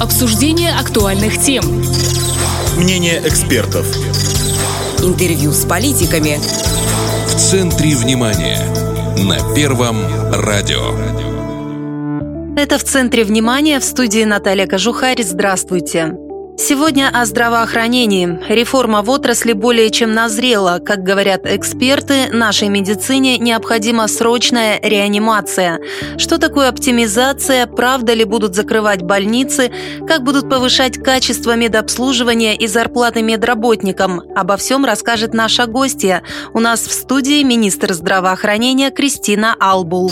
Обсуждение актуальных тем. Мнение экспертов. Интервью с политиками. В центре внимания. На Первом радио. Это в центре внимания в студии Наталья Кожухарь. Здравствуйте. Сегодня о здравоохранении. Реформа в отрасли более чем назрела. Как говорят эксперты, нашей медицине необходима срочная реанимация. Что такое оптимизация? Правда ли будут закрывать больницы? Как будут повышать качество медобслуживания и зарплаты медработникам? Обо всем расскажет наша гостья. У нас в студии министр здравоохранения Кристина Албул.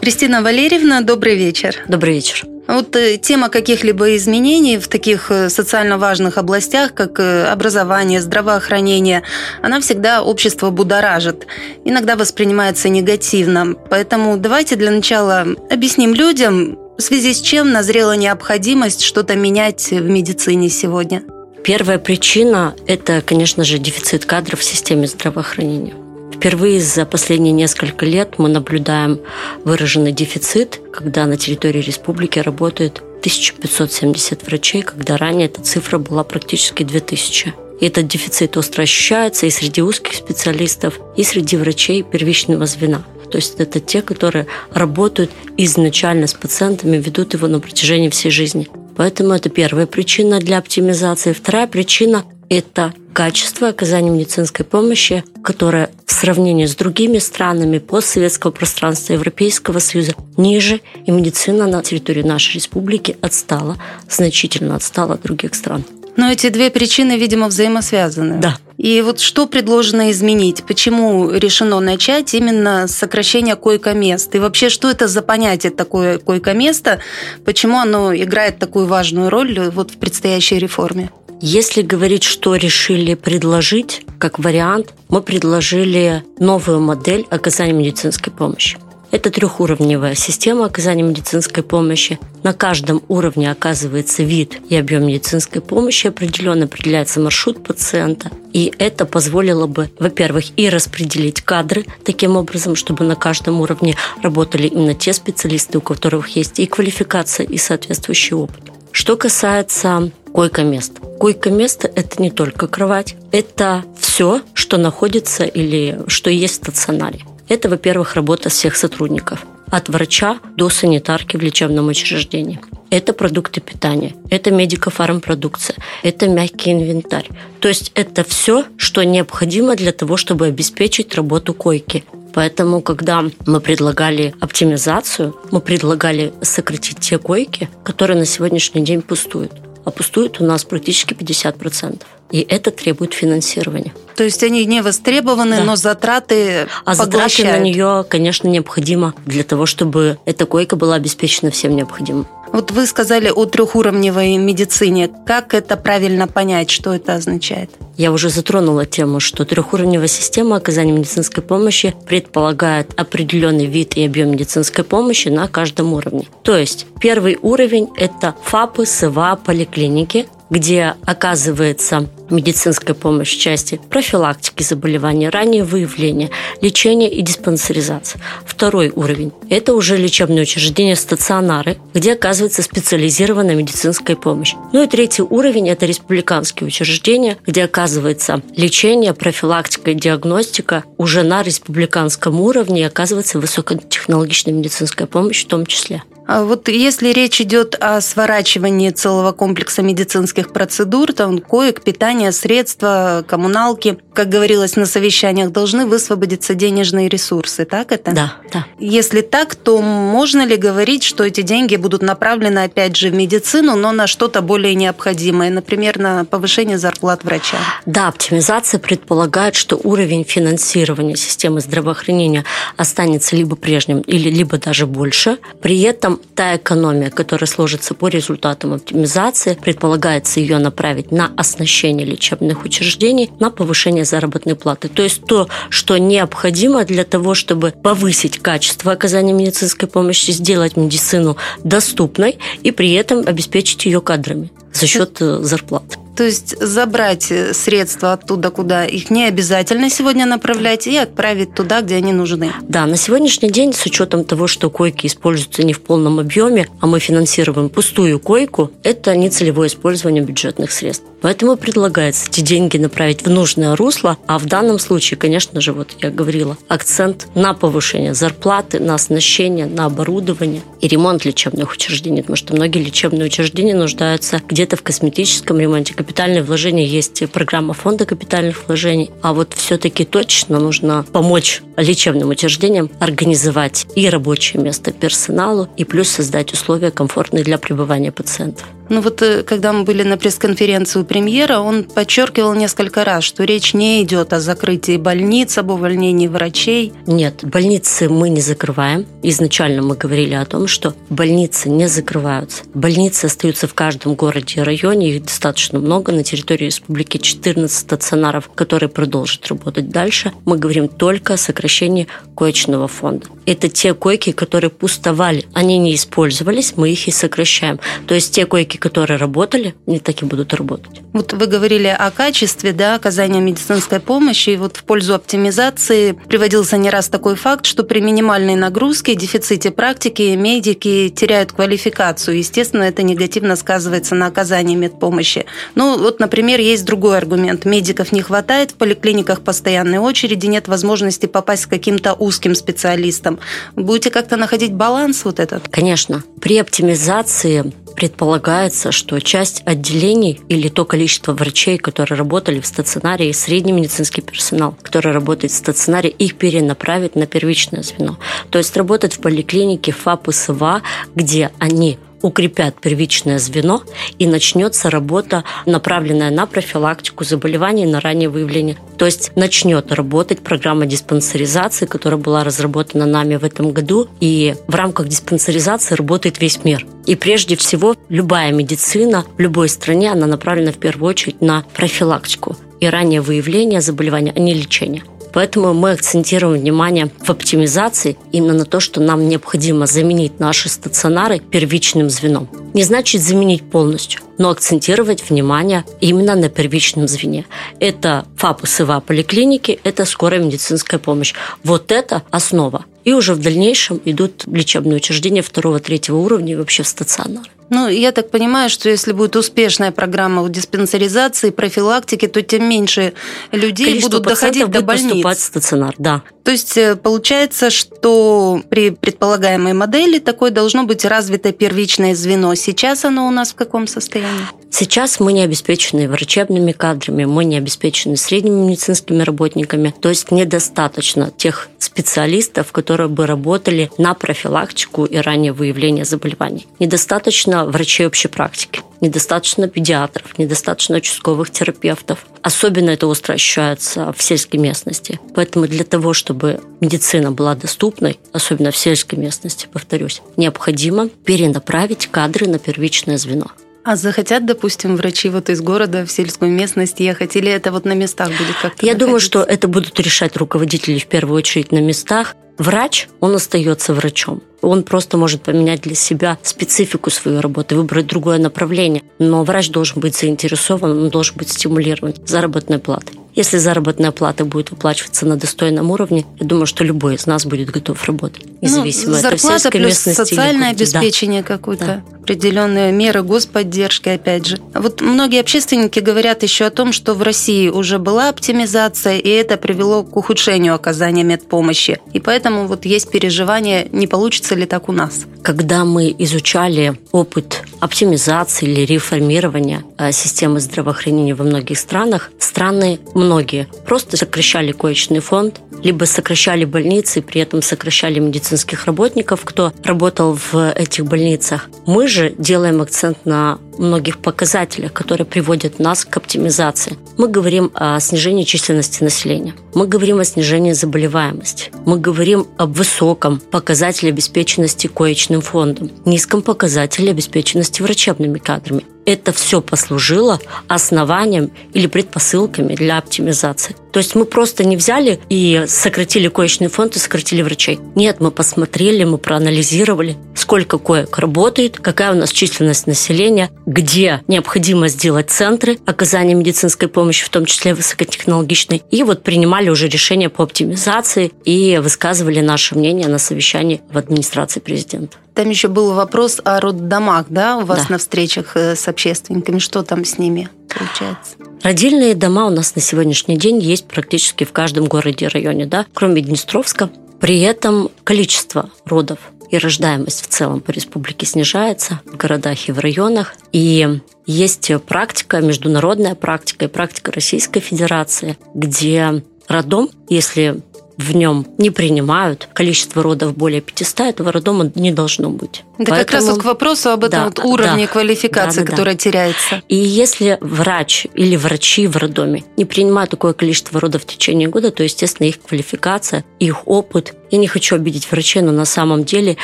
Кристина Валерьевна, добрый вечер. Добрый вечер. Вот э, тема каких-либо изменений в таких э, социально важных областях, как э, образование, здравоохранение, она всегда общество будоражит, иногда воспринимается негативно. Поэтому давайте для начала объясним людям, в связи с чем назрела необходимость что-то менять в медицине сегодня. Первая причина – это, конечно же, дефицит кадров в системе здравоохранения. Впервые за последние несколько лет мы наблюдаем выраженный дефицит, когда на территории республики работает 1570 врачей, когда ранее эта цифра была практически 2000. И этот дефицит остро ощущается и среди узких специалистов, и среди врачей первичного звена. То есть это те, которые работают изначально с пациентами, ведут его на протяжении всей жизни. Поэтому это первая причина для оптимизации. Вторая причина это качество оказания медицинской помощи, которое в сравнении с другими странами постсоветского пространства Европейского Союза ниже, и медицина на территории нашей республики отстала, значительно отстала от других стран. Но эти две причины, видимо, взаимосвязаны. Да. И вот что предложено изменить? Почему решено начать именно с сокращения койко-мест? И вообще, что это за понятие такое койко-место? Почему оно играет такую важную роль вот в предстоящей реформе? Если говорить, что решили предложить, как вариант, мы предложили новую модель оказания медицинской помощи. Это трехуровневая система оказания медицинской помощи. На каждом уровне оказывается вид и объем медицинской помощи, определенно определяется маршрут пациента. И это позволило бы, во-первых, и распределить кадры таким образом, чтобы на каждом уровне работали именно те специалисты, у которых есть и квалификация, и соответствующий опыт. Что касается койко-мест. Койко-место – это не только кровать, это все, что находится или что есть в стационаре. Это, во-первых, работа всех сотрудников. От врача до санитарки в лечебном учреждении. Это продукты питания, это медико-фармпродукция, это мягкий инвентарь. То есть это все, что необходимо для того, чтобы обеспечить работу койки. Поэтому, когда мы предлагали оптимизацию, мы предлагали сократить те койки, которые на сегодняшний день пустуют а пустует у нас практически 50%. И это требует финансирования. То есть они не востребованы, да. но затраты А поглощают. затраты на нее, конечно, необходимо для того, чтобы эта койка была обеспечена всем необходимым. Вот вы сказали о трехуровневой медицине. Как это правильно понять, что это означает? Я уже затронула тему, что трехуровневая система оказания медицинской помощи предполагает определенный вид и объем медицинской помощи на каждом уровне. То есть первый уровень – это ФАПы, СВА, поликлиники, где оказывается медицинская помощь в части профилактики заболеваний, раннее выявление, лечение и диспансеризация. Второй уровень – это уже лечебные учреждения, стационары, где оказывается специализированная медицинская помощь. Ну и третий уровень – это республиканские учреждения, где оказывается лечение, профилактика и диагностика уже на республиканском уровне и оказывается высокотехнологичная медицинская помощь в том числе. А вот если речь идет о сворачивании целого комплекса медицинских процедур, там коек, питания, средства, коммуналки, как говорилось на совещаниях, должны высвободиться денежные ресурсы, так это? Да, да. Если так, то можно ли говорить, что эти деньги будут направлены опять же в медицину, но на что-то более необходимое, например, на повышение зарплат врача? Да, оптимизация предполагает, что уровень финансирования системы здравоохранения останется либо прежним, или либо даже больше. При этом та экономия, которая сложится по результатам оптимизации, предполагается ее направить на оснащение лечебных учреждений, на повышение заработной платы. То есть то, что необходимо для того, чтобы повысить качество оказания медицинской помощи, сделать медицину доступной и при этом обеспечить ее кадрами за счет э, зарплат. То есть забрать э, средства оттуда, куда их не обязательно сегодня направлять, и отправить туда, где они нужны. Да, на сегодняшний день, с учетом того, что койки используются не в полном объеме, а мы финансируем пустую койку, это нецелевое использование бюджетных средств. Поэтому предлагается эти деньги направить в нужное русло, а в данном случае, конечно же, вот я говорила, акцент на повышение зарплаты, на оснащение, на оборудование и ремонт лечебных учреждений, потому что многие лечебные учреждения нуждаются где-то в косметическом ремонте. Капитальные вложения есть программа фонда капитальных вложений, а вот все-таки точно нужно помочь лечебным учреждениям организовать и рабочее место персоналу, и плюс создать условия комфортные для пребывания пациентов. Ну вот, э, когда мы были на пресс-конференции у премьера, он подчеркивал несколько раз, что речь не идет о закрытии больниц, об увольнении врачей. Нет, больницы мы не закрываем. Изначально мы говорили о том, что больницы не закрываются. Больницы остаются в каждом городе и районе, их достаточно много. На территории республики 14 стационаров, которые продолжат работать дальше. Мы говорим только о сокращении коечного фонда. Это те койки, которые пустовали, они не использовались, мы их и сокращаем. То есть те койки, которые работали, не так и будут работать. Вот вы говорили о качестве да, оказания медицинской помощи, и вот в пользу оптимизации приводился не раз такой факт, что при минимальной нагрузке, дефиците практики, медики теряют квалификацию. Естественно, это негативно сказывается на оказании медпомощи. Ну, вот, например, есть другой аргумент. Медиков не хватает, в поликлиниках постоянной очереди, нет возможности попасть к каким-то узким специалистам. Будете как-то находить баланс вот этот? Конечно. При оптимизации предполагается, что часть отделений или то количество врачей, которые работали в стационаре, и средний медицинский персонал, который работает в стационаре, их перенаправить на первичное звено. То есть работать в поликлинике ФАП и СВА, где они укрепят первичное звено и начнется работа, направленная на профилактику заболеваний, на раннее выявление. То есть начнет работать программа диспансеризации, которая была разработана нами в этом году, и в рамках диспансеризации работает весь мир. И прежде всего, любая медицина в любой стране, она направлена в первую очередь на профилактику и раннее выявление заболевания, а не лечение. Поэтому мы акцентируем внимание в оптимизации именно на то, что нам необходимо заменить наши стационары первичным звеном. Не значит заменить полностью, но акцентировать внимание именно на первичном звене. Это ФАП и СВА поликлиники, это скорая медицинская помощь. Вот это основа. И уже в дальнейшем идут лечебные учреждения второго, третьего уровня и вообще в стационар. Ну, я так понимаю, что если будет успешная программа диспансеризации, профилактики, то тем меньше людей Количество будут доходить до больниц. поступать в стационар, да. То есть э, получается, что при предполагаемой модели такой должно быть развито первичное звено. Сейчас оно у нас в каком состоянии? Сейчас мы не обеспечены врачебными кадрами, мы не обеспечены средними медицинскими работниками. То есть недостаточно тех специалистов, которые бы работали на профилактику и раннее выявление заболеваний. Недостаточно врачей общей практики недостаточно педиатров, недостаточно участковых терапевтов. Особенно это остро ощущается в сельской местности. Поэтому для того, чтобы медицина была доступной, особенно в сельской местности, повторюсь, необходимо перенаправить кадры на первичное звено. А захотят, допустим, врачи вот из города в сельскую местность ехать, или это вот на местах будет как-то? Я думаю, что это будут решать руководители в первую очередь на местах. Врач, он остается врачом. Он просто может поменять для себя специфику своей работы, выбрать другое направление. Но врач должен быть заинтересован, он должен быть стимулирован заработной платой. Если заработная плата будет выплачиваться на достойном уровне, я думаю, что любой из нас будет готов работать, независимо ну, зарплата это плюс социальное обеспечение да. какое-то, да. определенные меры господдержки, опять же. Вот многие общественники говорят еще о том, что в России уже была оптимизация, и это привело к ухудшению оказания медпомощи. И поэтому вот есть переживание, не получится ли так у нас. Когда мы изучали опыт оптимизации или реформирования э, системы здравоохранения во многих странах, страны многие просто сокращали коечный фонд, либо сокращали больницы, при этом сокращали медицинских работников, кто работал в этих больницах. Мы же делаем акцент на многих показателях, которые приводят нас к оптимизации. Мы говорим о снижении численности населения. Мы говорим о снижении заболеваемости. Мы говорим об высоком показателе обеспеченности коечным фондом, низком показателе обеспеченности врачебными кадрами. Это все послужило основанием или предпосылками для оптимизации. То есть мы просто не взяли и сократили коечный фонд и сократили врачей. Нет, мы посмотрели, мы проанализировали, сколько коек работает, какая у нас численность населения, где необходимо сделать центры оказания медицинской помощи, в том числе высокотехнологичной. И вот принимали уже решения по оптимизации и высказывали наше мнение на совещании в администрации президента. Там еще был вопрос о роддомах, да, у вас Да. на встречах э, с общественниками. Что там с ними получается? Родильные дома у нас на сегодняшний день есть практически в каждом городе и районе, да, кроме Днестровска. При этом количество родов и рождаемость в целом по республике снижается в городах и в районах. И есть практика, международная практика и практика Российской Федерации, где роддом, если в нем не принимают количество родов более 500, этого роддома не должно быть. Это как раз Поэтому- вот к вопросу об этом Да, вот уровне да. квалификации, Да-да-да. которая теряется. И если врач или врачи в роддоме не принимают такое количество родов в течение года, то, естественно, их квалификация, их опыт. Я не хочу обидеть врачей, но на самом деле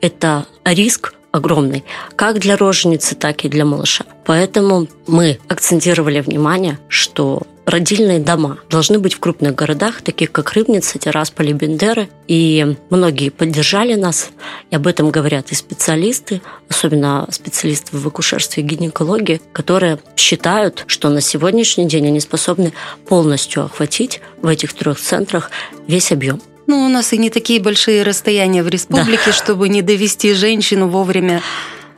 это риск огромный, как для роженицы, так и для малыша. Поэтому мы акцентировали внимание, что родильные дома должны быть в крупных городах, таких как Рыбница, Тирасполь и Бендеры. И многие поддержали нас, и об этом говорят и специалисты, особенно специалисты в акушерстве и гинекологии, которые считают, что на сегодняшний день они способны полностью охватить в этих трех центрах весь объем. Ну, у нас и не такие большие расстояния в республике, чтобы не довести женщину вовремя.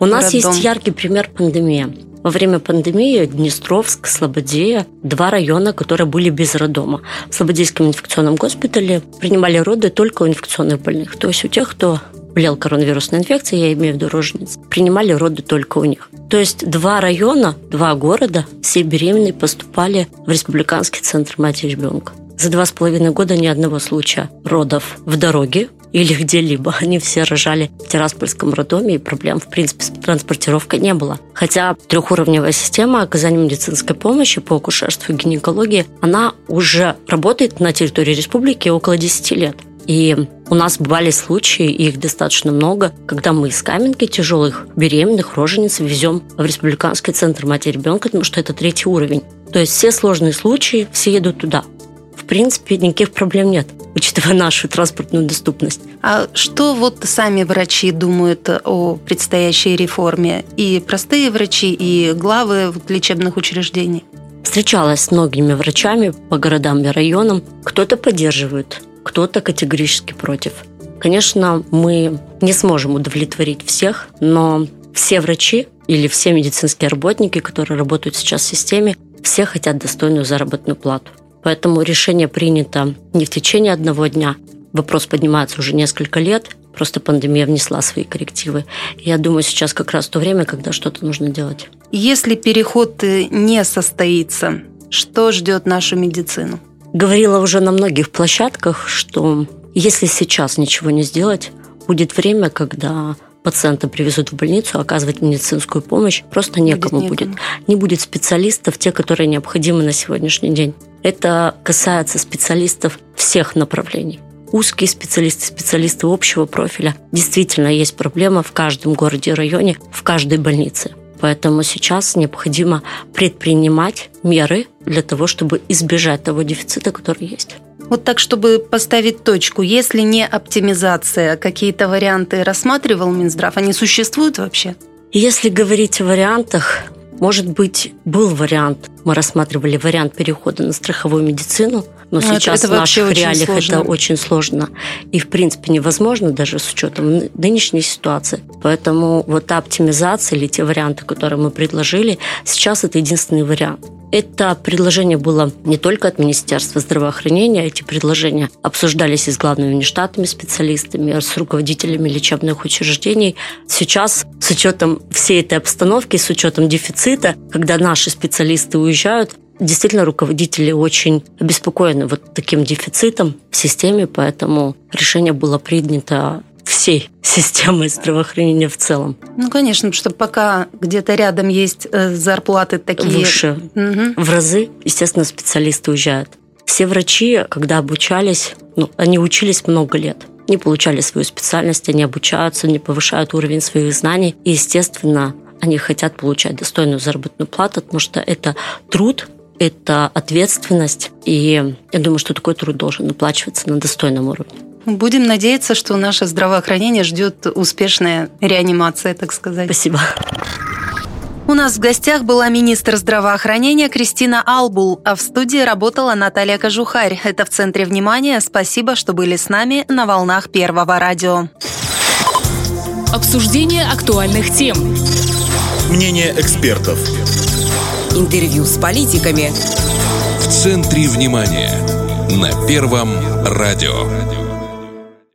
У нас роддом. есть яркий пример пандемии. Во время пандемии Днестровск, Слободея – два района, которые были без роддома. В Слободейском инфекционном госпитале принимали роды только у инфекционных больных. То есть у тех, кто болел коронавирусной инфекцией, я имею в виду рожениц, принимали роды только у них. То есть два района, два города, все беременные поступали в Республиканский центр матери и ребенка. За два с половиной года ни одного случая родов в дороге или где-либо. Они все рожали в Тираспольском роддоме, и проблем, в принципе, с транспортировкой не было. Хотя трехуровневая система оказания медицинской помощи по акушерству и гинекологии, она уже работает на территории республики около 10 лет. И у нас бывали случаи, их достаточно много, когда мы из Каменки тяжелых беременных рожениц везем в Республиканский центр матери ребенка, потому что это третий уровень. То есть все сложные случаи, все едут туда. В принципе, никаких проблем нет, учитывая нашу транспортную доступность. А что вот сами врачи думают о предстоящей реформе? И простые врачи, и главы лечебных учреждений? Встречалась с многими врачами по городам и районам. Кто-то поддерживает, кто-то категорически против. Конечно, мы не сможем удовлетворить всех, но все врачи или все медицинские работники, которые работают сейчас в системе, все хотят достойную заработную плату. Поэтому решение принято не в течение одного дня. Вопрос поднимается уже несколько лет. Просто пандемия внесла свои коррективы. Я думаю, сейчас как раз то время, когда что-то нужно делать. Если переход э, не состоится, что ждет нашу медицину? Говорила уже на многих площадках, что если сейчас ничего не сделать, будет время, когда пациента привезут в больницу, оказывать медицинскую помощь просто некому Будет будет. Не будет специалистов, те, которые необходимы на сегодняшний день. Это касается специалистов всех направлений. Узкие специалисты, специалисты общего профиля. Действительно, есть проблема в каждом городе и районе, в каждой больнице. Поэтому сейчас необходимо предпринимать меры для того, чтобы избежать того дефицита, который есть. Вот так, чтобы поставить точку, если не оптимизация, какие-то варианты рассматривал Минздрав, они существуют вообще? Если говорить о вариантах, может быть, был вариант, мы рассматривали вариант перехода на страховую медицину, но Ну, это- сейчас это в наших реалиях сложно. это очень сложно и, в принципе, невозможно даже с учетом ны- нынешней ситуации. Поэтому вот та оптимизация или те варианты, которые мы предложили, сейчас это единственный вариант. Это предложение было не только от Министерства здравоохранения, эти предложения обсуждались и с главными внештатными специалистами, с руководителями лечебных учреждений. Сейчас, с учетом всей этой обстановки, с учетом дефицита, когда наши специалисты уезжают, Действительно, руководители очень обеспокоены вот таким дефицитом в системе, поэтому решение было принято всей системой здравоохранения в целом. Ну, конечно, что пока где-то рядом есть э, зарплаты такие... Выше Мгм. в разы, естественно, специалисты уезжают. Все врачи, когда обучались, ну, они учились много лет, не получали свою специальность, они обучаются, не повышают уровень своих знаний. И, естественно, они хотят получать достойную заработную плату, потому что это труд, это ответственность, и я думаю, что такой труд должен оплачиваться на достойном уровне. Будем надеяться, что наше здравоохранение ждет успешная реанимация, так сказать. Спасибо. У нас в гостях была министр здравоохранения Кристина Албул, а в студии работала Наталья Кожухарь. Это в центре внимания. Спасибо, что были с нами на волнах Первого радио. Обсуждение актуальных тем. Мнение экспертов. Интервью с политиками. В центре внимания. На Первом радио.